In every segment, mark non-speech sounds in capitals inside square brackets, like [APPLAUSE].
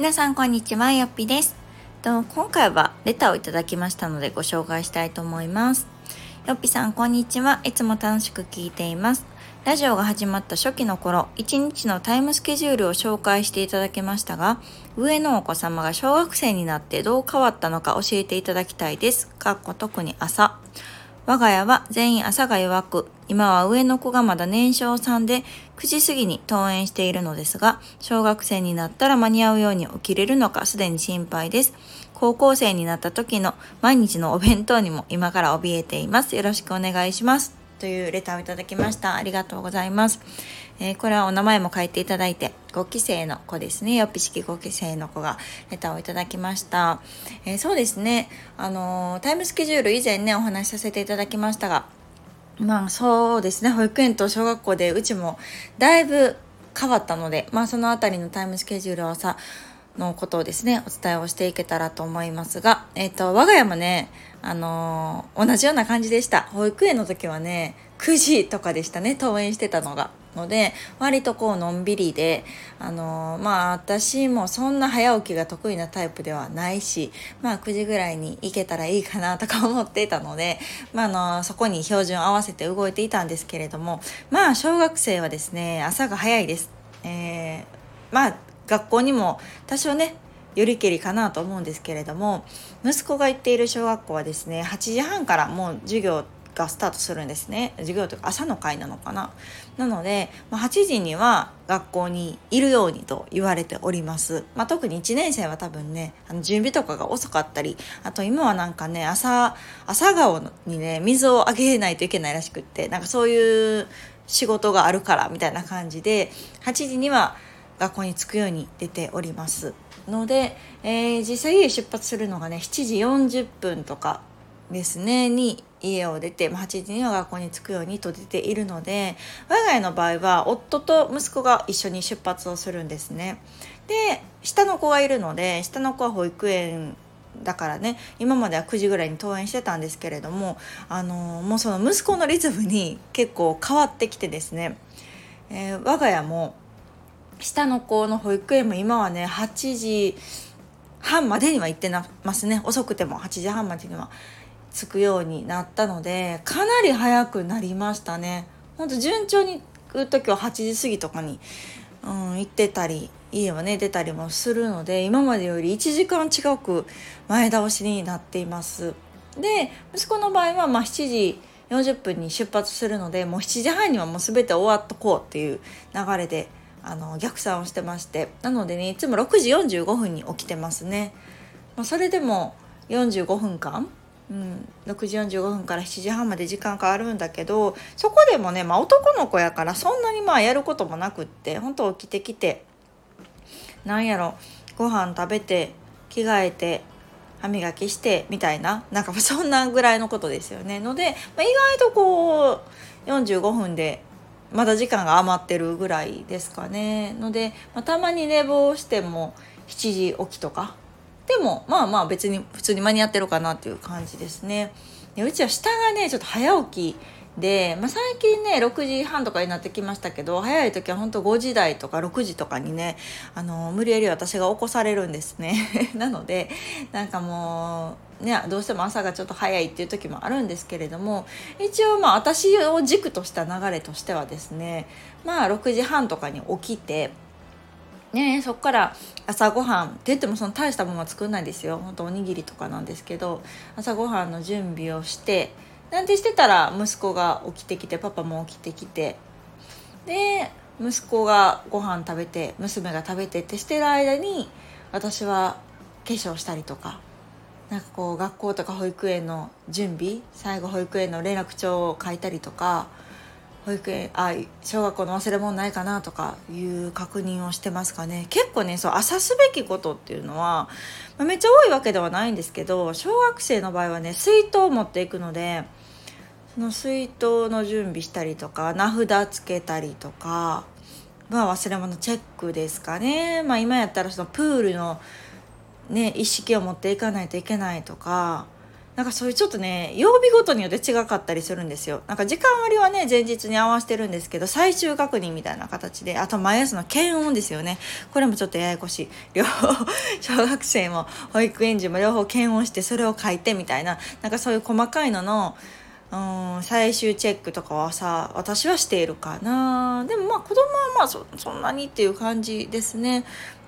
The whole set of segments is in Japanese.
皆さんこんにちはよっぴです。と今回はレターをいただきましたのでご紹介したいと思います。よっぴさんこんにちは。いつも楽しく聞いています。ラジオが始まった初期の頃1日のタイムスケジュールを紹介していただけましたが上のお子様が小学生になってどう変わったのか教えていただきたいです。かっこ特に朝。我が家は全員朝が弱く、今は上の子がまだ年少さんで9時過ぎに登園しているのですが、小学生になったら間に合うように起きれるのかすでに心配です。高校生になった時の毎日のお弁当にも今から怯えています。よろしくお願いします。というレターをいただきました。ありがとうございます。えー、これはお名前も書いていただいて、5期生の子ですね。よっぴ式5期生の子がレタをいただきました。えー、そうですね。あのー、タイムスケジュール以前ね、お話しさせていただきましたが、まあそうですね。保育園と小学校でうちもだいぶ変わったので、まあそのあたりのタイムスケジュールはさ、のことをですね、お伝えをしていけたらと思いますが、えっ、ー、と、我が家もね、あのー、同じような感じでした。保育園の時はね、9時とかでしたね、登園してたのが。ので割とこうのんびりであのまあ私もそんな早起きが得意なタイプではないしまあ9時ぐらいに行けたらいいかなとか思っていたので、[LAUGHS] まあ、あのそこに標準を合わせて動いていたんですけれどもまあ小学生はですね朝が早いです。えー、まあ学校にも多少ねよりけりかなと思うんですけれども息子が行っている小学校はですね8時半からもう授業がスタートするんですね。授業というか朝の会なのかな。なので、まあ、8時には学校にいるようにと言われております、まあ、特に1年生は多分ねあの準備とかが遅かったりあと今はなんかね朝朝顔にね水をあげないといけないらしくってなんかそういう仕事があるからみたいな感じで8時には学校に着くように出ております。ので、えー、実際出発するのがね7時40分とかですねに家を出て8時には学校に着くようにと出ているので我が家の場合は夫と息子が一緒に出発をするんですね。で下の子がいるので下の子は保育園だからね今までは9時ぐらいに登園してたんですけれどもあのもうその息子のリズムに結構変わってきてですね、えー、我が家も下の子の保育園も今はね8時半までには行ってますね。遅くても8時半までには。着くようになったのでかなり早くなりましたね。ほんと順調に行く時は8時過ぎとかに、うん、行ってたり家はね出たりもするので今までより1時間近く前倒しになっています。で息子の場合はま7時40分に出発するのでもう7時半にはもう全て終わっとこうっていう流れであの逆算をしてましてなのでねいつも6時45分に起きてますね、まあ、それでも45分間うん、6時45分から7時半まで時間変わるんだけどそこでもね、まあ、男の子やからそんなにまあやることもなくって本当起きてきてなんやろご飯食べて着替えて歯磨きしてみたいななんか [LAUGHS] そんなぐらいのことですよね。ので、まあ、意外とこう45分でまだ時間が余ってるぐらいですかね。ので、まあ、たまに寝坊しても7時起きとかでもまあまあ別に普通に間に合ってるかなっていう感じですね。でうちは下がねちょっと早起きで、まあ、最近ね6時半とかになってきましたけど早い時は本当5時台とか6時とかにねあの無理やり私が起こされるんですね。[LAUGHS] なのでなんかもうねどうしても朝がちょっと早いっていう時もあるんですけれども一応まあ私を軸とした流れとしてはですねまあ6時半とかに起きてねそっから朝ごはんって言ってもその大したものは作んないですよ。ほんとおにぎりとかなんですけど朝ごはんの準備をしてなんてしてたら息子が起きてきてパパも起きてきてで息子がご飯食べて娘が食べてってしてる間に私は化粧したりとかなんかこう学校とか保育園の準備最後保育園の連絡帳を書いたりとか保育園あ小学校の忘れ物ないかなとかいう確認をしてますかね。結構ねそう朝すべきことっていうのは、まあ、めっちゃ多いわけではないんですけど小学生の場合はね水筒を持っていくのでその水筒の準備したりとか名札つけたりとか、まあ、忘れ物チェックですかね、まあ、今やったらそのプールの、ね、意識を持っていかないといけないとかなんかそういうちょっとね曜日ごとによって違かったりするんですよ。なんか時間割はね前日に合わせてるんですけど最終確認みたいな形であと毎朝の検温ですよね。これもちょっとややこしい。両方 [LAUGHS] 小学生も保育園児も両方検温してそれを書いてみたいな。なんかそういう細かいののうん最終チェックとかはさ私はしているかな。でもまあ子供はまあそそんなにっていう感じですね。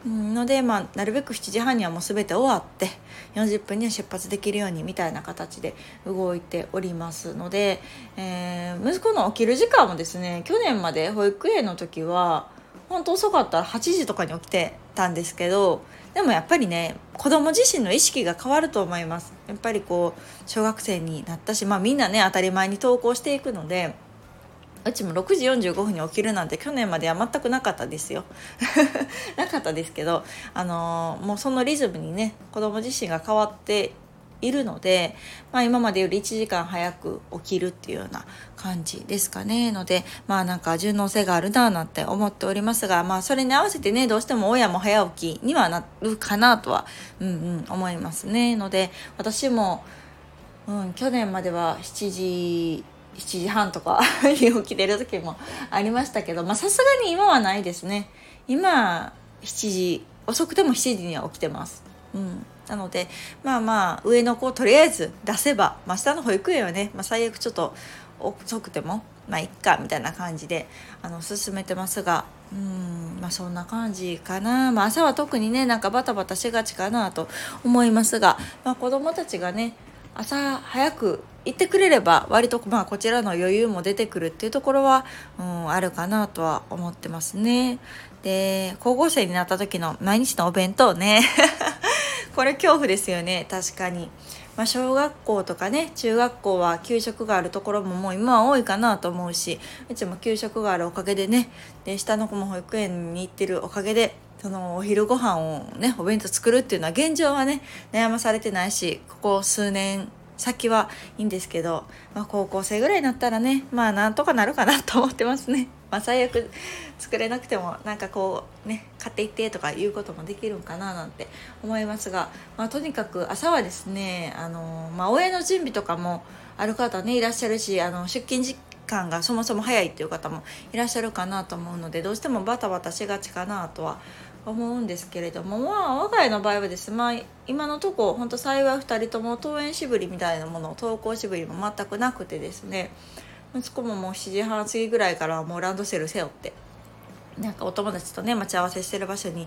ので、まあ、なるべく7時半にはもう全て終わって40分には出発できるようにみたいな形で動いておりますので、えー、息子の起きる時間もですね去年まで保育園の時は本当遅かったら8時とかに起きてたんですけどでもやっぱりね子供自身の意識が変わると思います。やっぱりこう小学生になったし、まあ、みんなね当たり前に登校していくのでうちも6時45分に起きるなんて去年までは全くなかったですよ。[LAUGHS] なかったですけど、あのー、もうそのリズムにね子供自身が変わっているので、まあ、今までより1時間早く起きるっていうような感じですかね。のでまあなんか順応性があるななんて思っておりますがまあそれに合わせてねどうしても親も早起きにはなるかなとはうんうん思いますね。ので私も、うん、去年までは7時7時半とかに起きてる時もありましたけどまあさすがに今はないですね。今7時遅くても7時には起きてます。うん。なのでまあまあ上の子をとりあえず出せば、まあ、下の保育園はね、まあ、最悪ちょっと遅くてもまあいっかみたいな感じであの進めてますがうん。まあそんな感じかな、まあ、朝は特にねなんかバタバタしがちかなと思いますが、まあ、子どもたちがね朝早く行ってくれれば割とまあこちらの余裕も出てくるっていうところは、うん、あるかなとは思ってますね。で高校生になった時の毎日のお弁当ね [LAUGHS] これ恐怖ですよね確かに。まあ、小学校とかね中学校は給食があるところももう今は多いかなと思うしうちも給食があるおかげでねで下の子も保育園に行ってるおかげでそのお昼ご飯をねお弁当作るっていうのは現状はね悩まされてないしここ数年先はいいんですけど、まあ、高校生ぐらいになったらねまあなんとかなるかなと思ってますね。[LAUGHS] まあ、最悪作れなくてもなんかこうね買っていってとかいうこともできるんかななんて思いますが、まあ、とにかく朝はですねあの、まあ、親の準備とかもある方ねいらっしゃるしあの出勤時間がそもそも早いっていう方もいらっしゃるかなと思うのでどうしてもバタバタしがちかなとは思うんですけれどもまあ我が家の場合はですね、まあ、今のとこ本当幸い2人とも登園しぶりみたいなもの登校しぶりも全くなくてですね息子ももう7時半過ぎぐらいからもうランドセル背負ってなんかお友達とね待ち合わせしてる場所に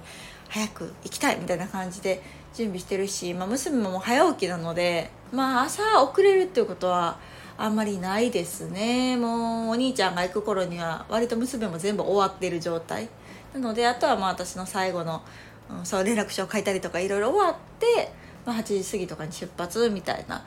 早く行きたいみたいな感じで準備してるし、まあ、娘ももう早起きなので、まあ、朝遅れるっていうことはあんまりないですねもうお兄ちゃんが行く頃には割と娘も全部終わってる状態なのであとはまあ私の最後の、うん、そう連絡書を書いたりとかいろいろ終わって、まあ、8時過ぎとかに出発みたいな、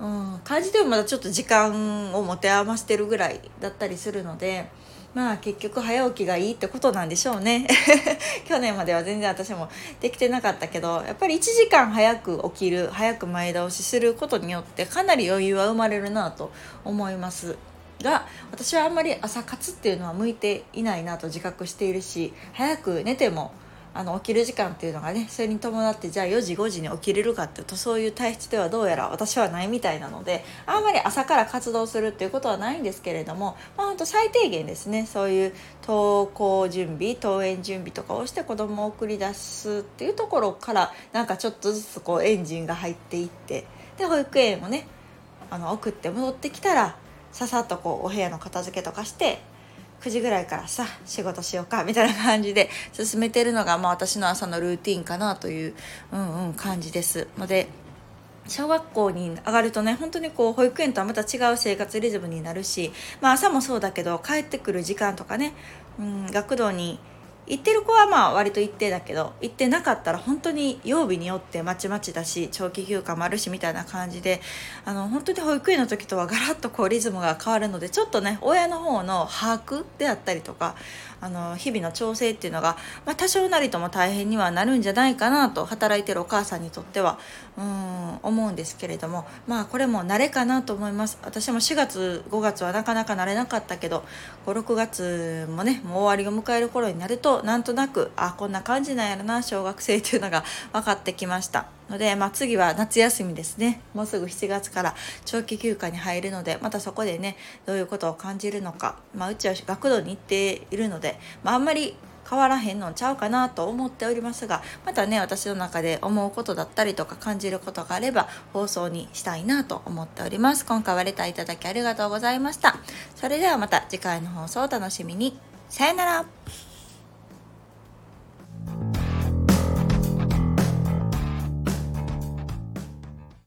うん、感じでもまだちょっと時間を持て余してるぐらいだったりするので。まあ結局早起きがいいってことなんでしょうね。[LAUGHS] 去年までは全然私もできてなかったけどやっぱり1時間早く起きる早く前倒しすることによってかなり余裕は生まれるなと思いますが私はあんまり朝活っていうのは向いていないなと自覚しているし早く寝てもあの起きる時間っていうのがねそれに伴ってじゃあ4時5時に起きれるかっていうとそういう体質ではどうやら私はないみたいなのであんまり朝から活動するっていうことはないんですけれどもまあ本当最低限ですねそういう登校準備登園準備とかをして子供を送り出すっていうところからなんかちょっとずつこうエンジンが入っていってで保育園をねあの送って戻ってきたらささっとこうお部屋の片付けとかして9時ぐらいからさ仕事しようかみたいな感じで進めてるのが、まあ、私の朝のルーティンかなという、うんうん、感じです。ので小学校に上がるとね本当にこう保育園とはまた違う生活リズムになるし、まあ、朝もそうだけど帰ってくる時間とかね、うん、学童に行ってる子はまあ割と一定だけど行ってなかったら本当に曜日によってまちまちだし長期休暇もあるしみたいな感じであの本当に保育園の時とは [LAUGHS] ガラッとこうリズムが変わるのでちょっとね親の方の把握であったりとかあの日々の調整っていうのが、まあ、多少なりとも大変にはなるんじゃないかなと働いてるお母さんにとってはうん思うんですけれどもまあこれも慣れかなと思います。私も4月5月はなかなか慣れなかったけど56月もねもう終わりを迎える頃になるととなんとなくあこんな感じなんやろな小学生っていうのが分かってきましたので、まあ、次は夏休みですね。もうすぐ7月から長期休暇に入るのでまたそこでねどういうことを感じるのか、まあ、うちは学童に行っているので、まあ、あんまり変わらへんのちゃうかなと思っておりますがまたね私の中で思うことだったりとか感じることがあれば放送にしたいなと思っております。今回はレターいただきありがとうございました。それではまた次回の放送をお楽しみに。さよなら。